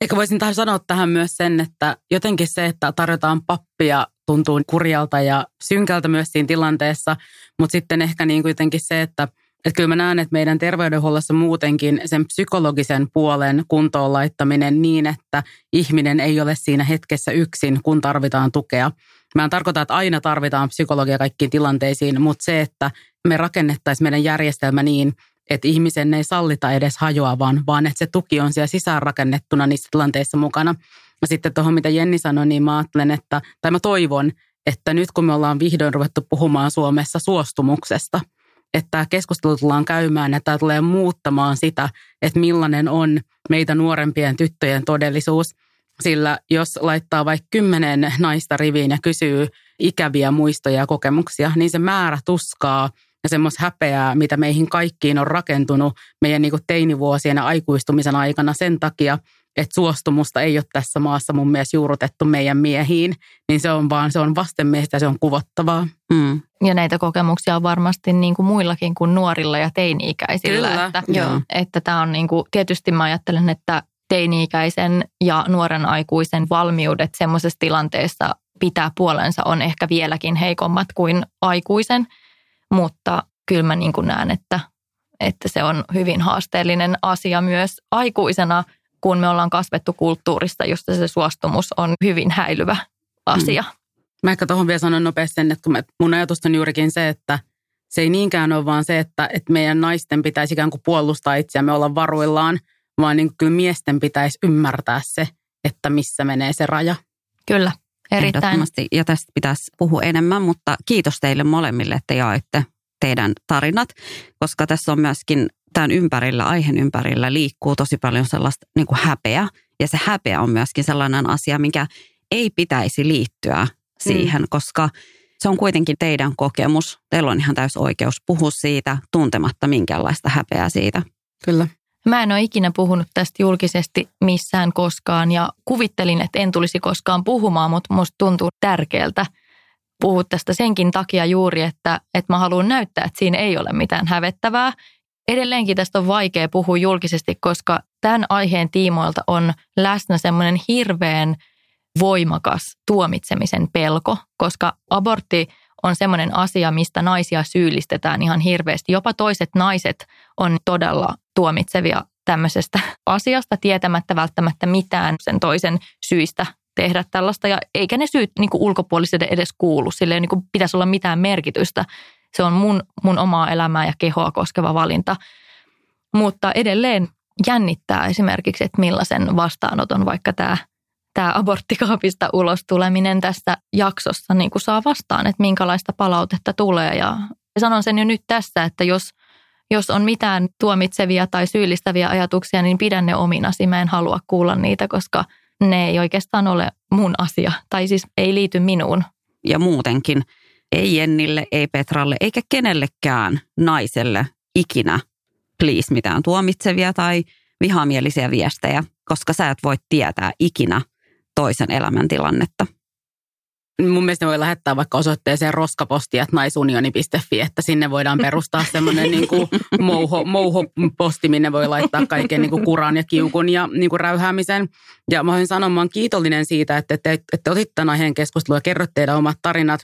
Ehkä voisin tähän sanoa tähän myös sen, että jotenkin se, että tarjotaan pappia tuntuu kurjalta ja synkältä myös siinä tilanteessa, mutta sitten ehkä niin kuitenkin se, että että kyllä mä näen, että meidän terveydenhuollossa muutenkin sen psykologisen puolen kuntoon laittaminen niin, että ihminen ei ole siinä hetkessä yksin, kun tarvitaan tukea. Mä en tarkoita, että aina tarvitaan psykologia kaikkiin tilanteisiin, mutta se, että me rakennettaisiin meidän järjestelmä niin, että ihmisen ei sallita edes hajoavan, vaan että se tuki on siellä sisäänrakennettuna niissä tilanteissa mukana. Ja sitten tuohon, mitä Jenni sanoi, niin mä ajattelen, että, tai mä toivon, että nyt kun me ollaan vihdoin ruvettu puhumaan Suomessa suostumuksesta, että keskustelu tullaan käymään ja tämä tulee muuttamaan sitä, että millainen on meitä nuorempien tyttöjen todellisuus. Sillä jos laittaa vaikka kymmenen naista riviin ja kysyy ikäviä muistoja ja kokemuksia, niin se määrä tuskaa – ja semmoista häpeää, mitä meihin kaikkiin on rakentunut meidän niin teinivuosien ja aikuistumisen aikana sen takia, että suostumusta ei ole tässä maassa mun mielestä juurrutettu meidän miehiin, niin se on vaan, se on vastenmiehistä ja se on kuvottavaa. Mm. Ja näitä kokemuksia on varmasti niin kuin muillakin kuin nuorilla ja teini-ikäisillä. Kyllä, että, joo. että tämä on niin kuin, tietysti mä ajattelen, että teini-ikäisen ja nuoren aikuisen valmiudet semmoisessa tilanteessa pitää puolensa on ehkä vieläkin heikommat kuin aikuisen, mutta kyllä mä niin kuin näen, että, että se on hyvin haasteellinen asia myös aikuisena, kun me ollaan kasvettu kulttuurista, josta se suostumus on hyvin häilyvä asia. Mm. Mä ehkä tuohon vielä sanon nopeasti sen, että kun mä, mun ajatus on juurikin se, että se ei niinkään ole vaan se, että, että meidän naisten pitäisi ikään kuin puolustaa itseämme olla varuillaan, vaan niin kuin kyllä miesten pitäisi ymmärtää se, että missä menee se raja. Kyllä, erittäin. Ehdottomasti, ja tästä pitäisi puhua enemmän, mutta kiitos teille molemmille, että jaoitte teidän tarinat, koska tässä on myöskin tämän ympärillä, aiheen ympärillä liikkuu tosi paljon sellaista niin kuin häpeä, ja se häpeä on myöskin sellainen asia, mikä ei pitäisi liittyä siihen, mm. koska se on kuitenkin teidän kokemus. Teillä on ihan täys oikeus puhua siitä tuntematta minkäänlaista häpeää siitä. Kyllä. Mä en ole ikinä puhunut tästä julkisesti missään koskaan ja kuvittelin, että en tulisi koskaan puhumaan, mutta musta tuntuu tärkeältä puhua tästä senkin takia juuri, että, että mä haluan näyttää, että siinä ei ole mitään hävettävää. Edelleenkin tästä on vaikea puhua julkisesti, koska tämän aiheen tiimoilta on läsnä semmoinen hirveän voimakas tuomitsemisen pelko, koska abortti on semmoinen asia, mistä naisia syyllistetään ihan hirveästi. Jopa toiset naiset on todella tuomitsevia tämmöisestä *laughs* asiasta tietämättä välttämättä mitään sen toisen syistä tehdä tällaista. Ja eikä ne syyt niin ulkopuolisille edes kuulu, sille ei niin pitäisi olla mitään merkitystä. Se on mun, mun omaa elämää ja kehoa koskeva valinta. Mutta edelleen jännittää esimerkiksi, että millaisen vastaanoton vaikka tämä tämä aborttikaapista ulos tuleminen tässä jaksossa niin kuin saa vastaan, että minkälaista palautetta tulee. Ja sanon sen jo nyt tässä, että jos, jos on mitään tuomitsevia tai syyllistäviä ajatuksia, niin pidän ne ominasi. Mä en halua kuulla niitä, koska ne ei oikeastaan ole mun asia, tai siis ei liity minuun. Ja muutenkin ei Jennille, ei Petralle, eikä kenellekään naiselle ikinä please mitään tuomitsevia tai vihamielisiä viestejä, koska sä et voi tietää ikinä toisen elämäntilannetta. Mun mielestä voi lähettää vaikka osoitteeseen roskapostia, naisunioni.fi, että sinne voidaan perustaa semmoinen niin kuin mouho, mouho-posti, minne voi laittaa kaiken niin kuin kuran ja kiukun ja niin kuin räyhäämisen. Ja mä voin sanoa, mä kiitollinen siitä, että te, että te otitte tämän aiheen keskustelua ja kerrotte teidän omat tarinat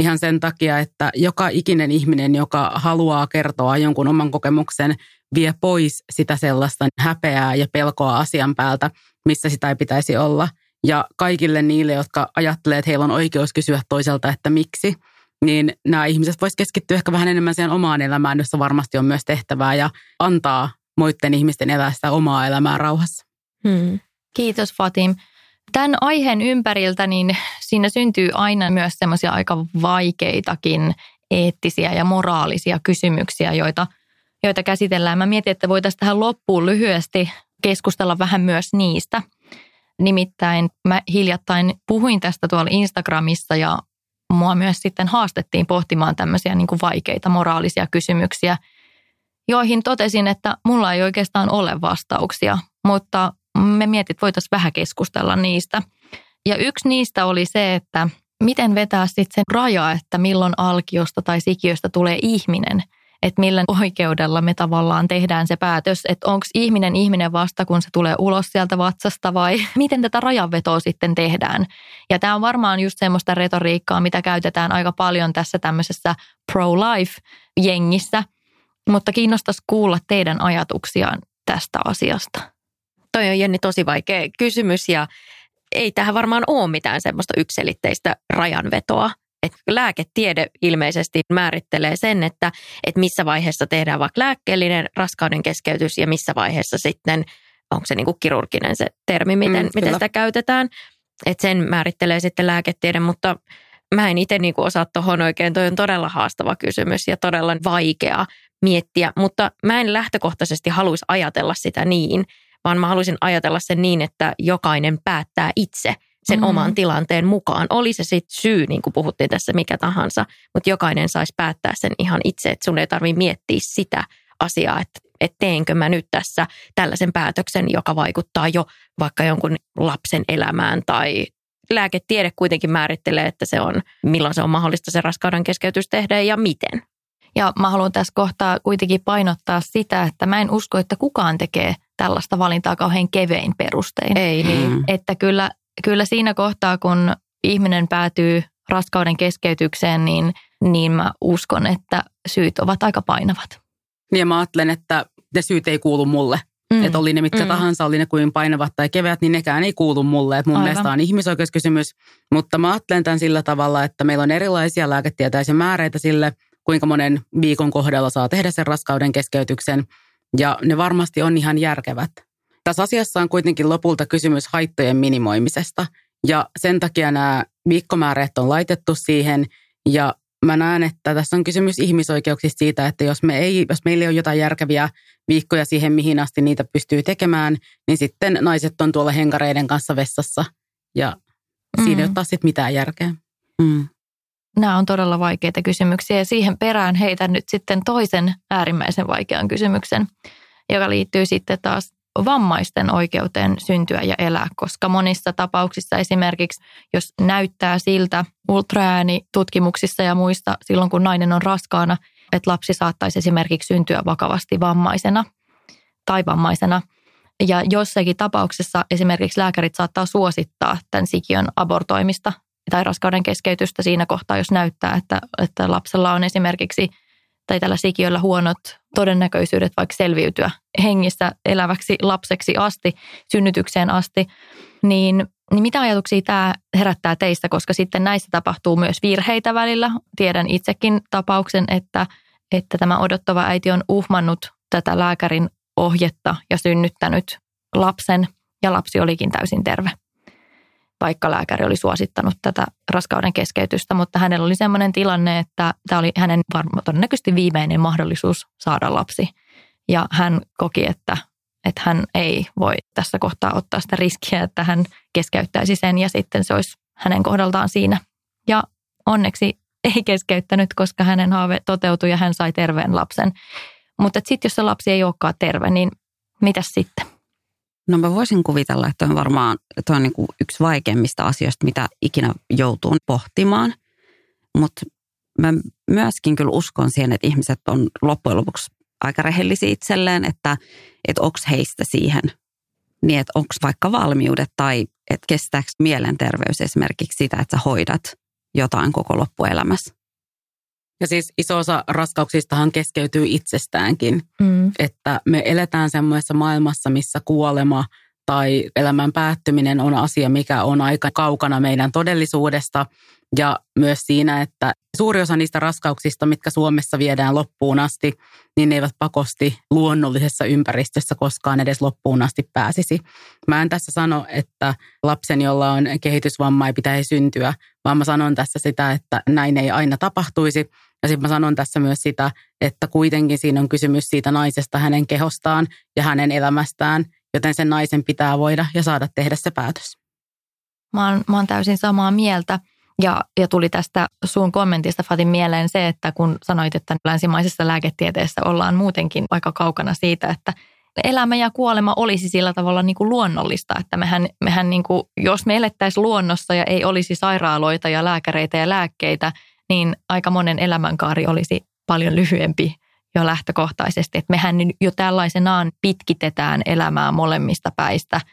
ihan sen takia, että joka ikinen ihminen, joka haluaa kertoa jonkun oman kokemuksen, vie pois sitä sellaista häpeää ja pelkoa asian päältä, missä sitä ei pitäisi olla – ja kaikille niille, jotka ajattelee, että heillä on oikeus kysyä toiselta, että miksi, niin nämä ihmiset voisivat keskittyä ehkä vähän enemmän siihen omaan elämään, jossa varmasti on myös tehtävää ja antaa muiden ihmisten elää sitä omaa elämää rauhassa. Hmm. Kiitos Fatim. Tämän aiheen ympäriltä niin siinä syntyy aina myös semmoisia aika vaikeitakin eettisiä ja moraalisia kysymyksiä, joita, joita käsitellään. Mä mietin, että voitaisiin tähän loppuun lyhyesti keskustella vähän myös niistä – Nimittäin mä hiljattain puhuin tästä tuolla Instagramissa ja mua myös sitten haastettiin pohtimaan tämmöisiä niin kuin vaikeita moraalisia kysymyksiä, joihin totesin, että mulla ei oikeastaan ole vastauksia, mutta me mietit, voitaisiin vähän keskustella niistä. Ja yksi niistä oli se, että miten vetää sitten sen raja, että milloin alkiosta tai sikiöstä tulee ihminen – että millä oikeudella me tavallaan tehdään se päätös, että onko ihminen ihminen vasta, kun se tulee ulos sieltä vatsasta vai *laughs* miten tätä rajanvetoa sitten tehdään. Ja tämä on varmaan just semmoista retoriikkaa, mitä käytetään aika paljon tässä tämmöisessä pro-life-jengissä, mutta kiinnostaisi kuulla teidän ajatuksiaan tästä asiasta. Toi on Jenni tosi vaikea kysymys ja ei tähän varmaan ole mitään semmoista ykselitteistä rajanvetoa. Että lääketiede ilmeisesti määrittelee sen, että, että missä vaiheessa tehdään vaikka lääkkeellinen raskauden keskeytys ja missä vaiheessa sitten, onko se niin kuin kirurginen se termi, miten, mm, miten sitä käytetään. Että sen määrittelee sitten lääketiede, mutta mä en itse niin osaa tuohon oikein, toi on todella haastava kysymys ja todella vaikea miettiä, mutta mä en lähtökohtaisesti haluaisi ajatella sitä niin, vaan mä haluaisin ajatella sen niin, että jokainen päättää itse – sen mm. oman tilanteen mukaan. Oli se sitten syy, niin kuin puhuttiin tässä, mikä tahansa, mutta jokainen saisi päättää sen ihan itse, että sun ei tarvitse miettiä sitä asiaa, että, että teenkö mä nyt tässä tällaisen päätöksen, joka vaikuttaa jo vaikka jonkun lapsen elämään tai lääketiede kuitenkin määrittelee, että se on, milloin se on mahdollista se raskauden keskeytys tehdä ja miten. Ja mä haluan tässä kohtaa kuitenkin painottaa sitä, että mä en usko, että kukaan tekee tällaista valintaa kauhean kevein perustein. Ei niin. Mm. Että kyllä, kyllä siinä kohtaa, kun ihminen päätyy raskauden keskeytykseen, niin, niin mä uskon, että syyt ovat aika painavat. Niin ja mä ajattelen, että ne syyt ei kuulu mulle. Mm. Että oli ne mitkä mm. tahansa, oli ne kuin painavat tai keveät, niin nekään ei kuulu mulle. Että mun Aivan. mielestä on ihmisoikeuskysymys, mutta mä ajattelen tämän sillä tavalla, että meillä on erilaisia lääketieteellisiä määreitä sille, kuinka monen viikon kohdalla saa tehdä sen raskauden keskeytyksen. Ja ne varmasti on ihan järkevät. Tässä asiassa on kuitenkin lopulta kysymys haittojen minimoimisesta. Ja sen takia nämä viikkomäärät on laitettu siihen. Ja mä näen, että tässä on kysymys ihmisoikeuksista siitä, että jos, me ei, jos meillä ei ole jotain järkeviä viikkoja siihen, mihin asti niitä pystyy tekemään, niin sitten naiset on tuolla henkareiden kanssa vessassa. Ja siinä ei Mm. ole taas sit mitään järkeä. Mm. Nämä on todella vaikeita kysymyksiä ja siihen perään heitän nyt sitten toisen äärimmäisen vaikean kysymyksen, joka liittyy sitten taas vammaisten oikeuteen syntyä ja elää, koska monissa tapauksissa esimerkiksi, jos näyttää siltä ultraäänitutkimuksissa ja muista silloin, kun nainen on raskaana, että lapsi saattaisi esimerkiksi syntyä vakavasti vammaisena tai vammaisena. Ja jossakin tapauksessa esimerkiksi lääkärit saattaa suosittaa tämän sikiön abortoimista tai raskauden keskeytystä siinä kohtaa, jos näyttää, että, että lapsella on esimerkiksi tai tällä sikiöllä huonot todennäköisyydet vaikka selviytyä hengissä eläväksi lapseksi asti, synnytykseen asti, niin, niin mitä ajatuksia tämä herättää teistä, koska sitten näissä tapahtuu myös virheitä välillä. Tiedän itsekin tapauksen, että, että tämä odottava äiti on uhmannut tätä lääkärin ohjetta ja synnyttänyt lapsen ja lapsi olikin täysin terve vaikka lääkäri oli suosittanut tätä raskauden keskeytystä, mutta hänellä oli sellainen tilanne, että tämä oli hänen varma, todennäköisesti viimeinen mahdollisuus saada lapsi. Ja hän koki, että, että hän ei voi tässä kohtaa ottaa sitä riskiä, että hän keskeyttäisi sen ja sitten se olisi hänen kohdaltaan siinä. Ja onneksi ei keskeyttänyt, koska hänen haave toteutui ja hän sai terveen lapsen. Mutta sitten jos se lapsi ei olekaan terve, niin mitäs sitten? No mä voisin kuvitella, että on varmaan toi on niin kuin yksi vaikeimmista asioista, mitä ikinä joutuu pohtimaan. Mutta mä myöskin kyllä uskon siihen, että ihmiset on loppujen lopuksi aika rehellisiä itselleen, että, että onko heistä siihen, niin että onko vaikka valmiudet tai että kestääkö mielenterveys esimerkiksi sitä, että sä hoidat jotain koko loppuelämässä. Ja siis iso osa raskauksistahan keskeytyy itsestäänkin. Mm. että me eletään semmoisessa maailmassa, missä kuolema tai elämän päättyminen on asia, mikä on aika kaukana meidän todellisuudesta. Ja myös siinä, että suuri osa niistä raskauksista, mitkä Suomessa viedään loppuun asti, niin ne eivät pakosti luonnollisessa ympäristössä koskaan edes loppuun asti pääsisi. Mä en tässä sano, että lapsen, jolla on kehitysvamma, ei pitäisi syntyä, vaan mä sanon tässä sitä, että näin ei aina tapahtuisi. Ja sitten mä sanon tässä myös sitä, että kuitenkin siinä on kysymys siitä naisesta, hänen kehostaan ja hänen elämästään, joten sen naisen pitää voida ja saada tehdä se päätös. Mä oon, mä oon täysin samaa mieltä. Ja, ja tuli tästä sun kommentista Fatin mieleen se, että kun sanoit, että länsimaisessa lääketieteessä ollaan muutenkin aika kaukana siitä, että elämä ja kuolema olisi sillä tavalla niin kuin luonnollista, että mehän, mehän niin kuin, jos me elettäisiin luonnossa ja ei olisi sairaaloita ja lääkäreitä ja lääkkeitä, niin aika monen elämänkaari olisi paljon lyhyempi jo lähtökohtaisesti. Että mehän jo tällaisenaan pitkitetään elämää molemmista päistä –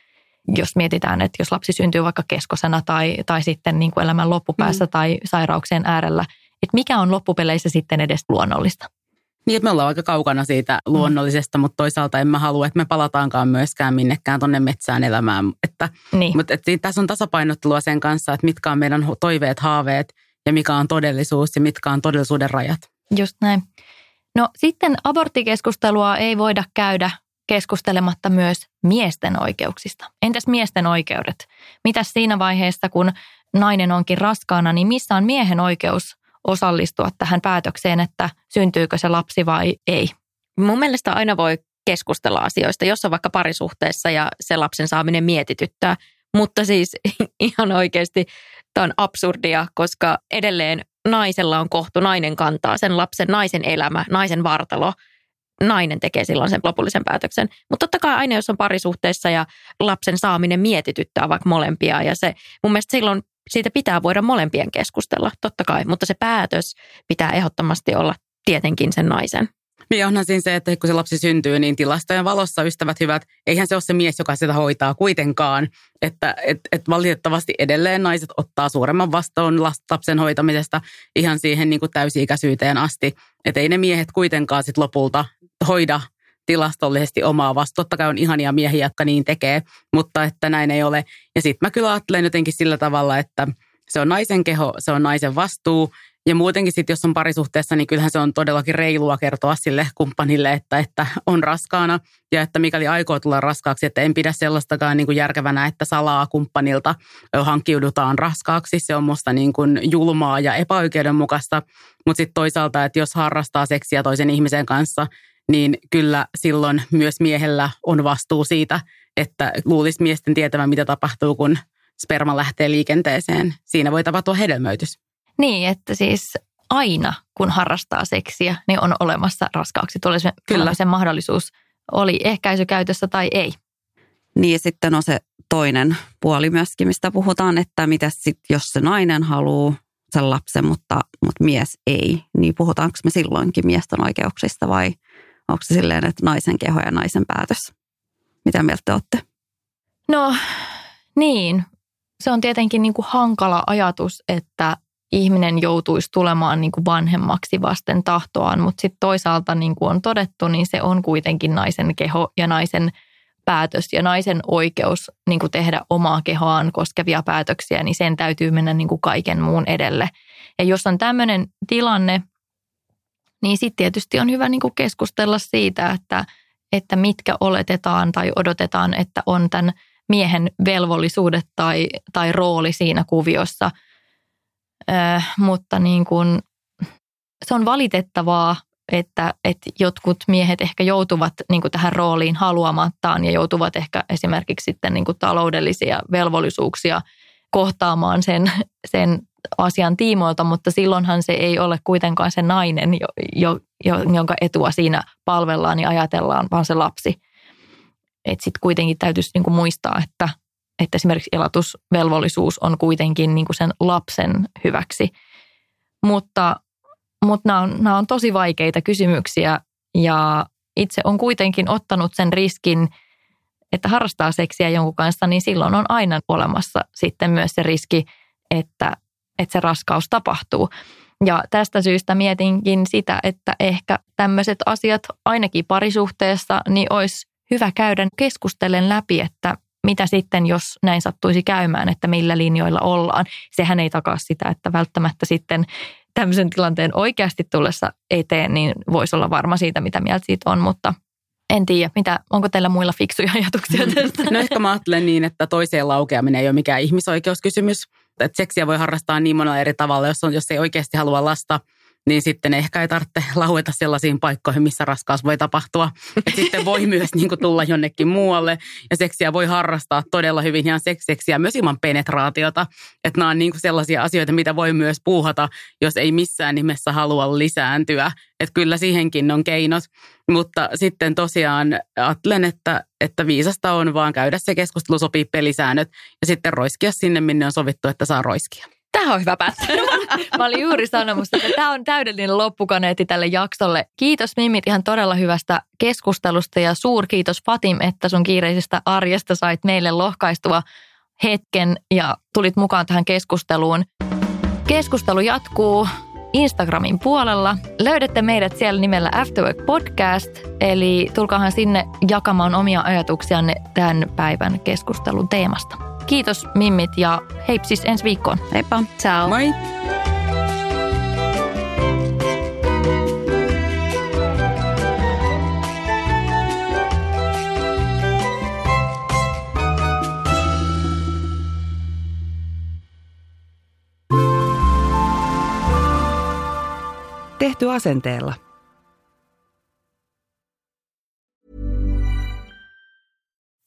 jos mietitään, että jos lapsi syntyy vaikka keskosena tai, tai sitten niin kuin elämän loppupäässä mm. tai sairauksien äärellä, että mikä on loppupeleissä sitten edes luonnollista? Niin, että me ollaan aika kaukana siitä luonnollisesta, mm. mutta toisaalta en mä halua, että me palataankaan myöskään minnekään tonne metsään elämään. Että, Niin. Mutta että tässä on tasapainottelua sen kanssa, että mitkä on meidän toiveet, haaveet ja mikä on todellisuus ja mitkä on todellisuuden rajat. Just näin. No sitten aborttikeskustelua ei voida käydä keskustelematta myös miesten oikeuksista. Entäs miesten oikeudet? Mitäs siinä vaiheessa, kun nainen onkin raskaana, niin missä on miehen oikeus osallistua tähän päätökseen, että syntyykö se lapsi vai ei? Mun mielestä aina voi keskustella asioista, jos on vaikka parisuhteessa ja se lapsen saaminen mietityttää. Mutta siis *laughs* ihan oikeasti tämä on absurdia, koska edelleen naisella on kohtu, nainen kantaa sen lapsen, naisen elämä, naisen vartalo. Nainen tekee silloin sen lopullisen päätöksen. Mutta totta kai aina, jos on parisuhteessa ja lapsen saaminen mietityttää vaikka molempia ja se mun mielestä silloin siitä pitää voida molempien keskustella, totta kai, mutta se päätös pitää ehdottomasti olla tietenkin sen naisen. Niin onhan siinä se, että kun se lapsi syntyy, niin tilastojen valossa ystävät hyvät, eihän se ole se mies, joka sitä hoitaa kuitenkaan. Että et, et valitettavasti edelleen naiset ottaa suuremman vastuun lapsen hoitamisesta ihan siihen niin kuin täysi-ikäisyyteen asti. Että ei ne miehet kuitenkaan sit lopulta hoida tilastollisesti omaa vasta. Totta kai on ihania miehiä, jotka niin tekee, mutta että näin ei ole. Ja sitten mä kyllä ajattelen jotenkin sillä tavalla, että se on naisen keho, se on naisen vastuu ja muutenkin sitten, jos on parisuhteessa, niin kyllähän se on todellakin reilua kertoa sille kumppanille, että, että on raskaana ja että mikäli aikoo tulla raskaaksi, että en pidä sellaistakaan niin kuin järkevänä, että salaa kumppanilta hankkiudutaan raskaaksi. Se on musta niin kuin julmaa ja epäoikeudenmukaista, mutta sitten toisaalta, että jos harrastaa seksiä toisen ihmisen kanssa, niin kyllä silloin myös miehellä on vastuu siitä, että luulisi miesten tietävän, mitä tapahtuu, kun sperma lähtee liikenteeseen. Siinä voi tapahtua hedelmöitys. Niin, että siis aina kun harrastaa seksiä, niin on olemassa raskaaksi tulemisen mahdollisuus. Oli ehkäisykäytössä tai ei. Niin ja sitten on se toinen puoli myöskin, mistä puhutaan, että mitä sitten, jos se nainen haluaa sen lapsen, mutta, mutta mies ei, niin puhutaanko me silloinkin miesten oikeuksista vai onko se silleen, että naisen keho ja naisen päätös? Mitä mieltä te olette? No niin, se on tietenkin niin kuin hankala ajatus, että ihminen joutuisi tulemaan niin kuin vanhemmaksi vasten tahtoaan, mutta sitten toisaalta niin kuin on todettu, niin se on kuitenkin naisen keho ja naisen päätös ja naisen oikeus niin kuin tehdä omaa kehoaan koskevia päätöksiä, niin sen täytyy mennä niin kuin kaiken muun edelle. Ja jos on tämmöinen tilanne, niin sitten tietysti on hyvä niin kuin keskustella siitä, että, että mitkä oletetaan tai odotetaan, että on tämän miehen velvollisuudet tai, tai rooli siinä kuviossa – Äh, mutta niin kuin, se on valitettavaa, että, että jotkut miehet ehkä joutuvat niin kuin tähän rooliin haluamattaan ja joutuvat ehkä esimerkiksi sitten niin kuin taloudellisia velvollisuuksia kohtaamaan sen, sen asian tiimoilta, mutta silloinhan se ei ole kuitenkaan se nainen, jo, jo, jonka etua siinä palvellaan ja ajatellaan, vaan se lapsi. Sitten kuitenkin täytyisi niin kuin muistaa, että että esimerkiksi elatusvelvollisuus on kuitenkin niin kuin sen lapsen hyväksi. Mutta, mutta nämä, on, nämä on tosi vaikeita kysymyksiä ja itse on kuitenkin ottanut sen riskin, että harrastaa seksiä jonkun kanssa, niin silloin on aina olemassa sitten myös se riski, että, että se raskaus tapahtuu. Ja tästä syystä mietinkin sitä, että ehkä tämmöiset asiat ainakin parisuhteessa, niin olisi hyvä käydä keskustellen läpi, että mitä sitten, jos näin sattuisi käymään, että millä linjoilla ollaan. Sehän ei takaa sitä, että välttämättä sitten tämmöisen tilanteen oikeasti tullessa eteen, niin voisi olla varma siitä, mitä mieltä siitä on, mutta en tiedä, mitä, onko teillä muilla fiksuja ajatuksia *laughs* tästä? No ehkä mä ajattelen niin, että toiseen laukeaminen ei ole mikään ihmisoikeuskysymys. Että seksiä voi harrastaa niin monella eri tavalla, jos, on, jos ei oikeasti halua lasta – niin sitten ehkä ei tarvitse laueta sellaisiin paikkoihin, missä raskaus voi tapahtua. Et sitten voi *laughs* myös niin kuin, tulla jonnekin muualle ja seksiä voi harrastaa todella hyvin ihan seksiä myös ilman penetraatiota. Että nämä on niin kuin sellaisia asioita, mitä voi myös puuhata, jos ei missään nimessä halua lisääntyä. Että kyllä siihenkin on keinot. Mutta sitten tosiaan ajattelen, että, että viisasta on vaan käydä se keskustelu, sopii pelisäännöt ja sitten roiskia sinne, minne on sovittu, että saa roiskia. Tämä on hyvä päättää. *laughs* Mä olin juuri sanomassa, että tämä on täydellinen loppukaneetti tälle jaksolle. Kiitos Mimit ihan todella hyvästä keskustelusta ja suurkiitos Fatim, että sun kiireisestä arjesta sait meille lohkaistua hetken ja tulit mukaan tähän keskusteluun. Keskustelu jatkuu Instagramin puolella. Löydätte meidät siellä nimellä Afterwork Podcast, eli tulkaahan sinne jakamaan omia ajatuksianne tämän päivän keskustelun teemasta. Kiitos Mimmit ja heipsis ensi viikkoon. Heippa. Ciao. Moi. Tehty asenteella.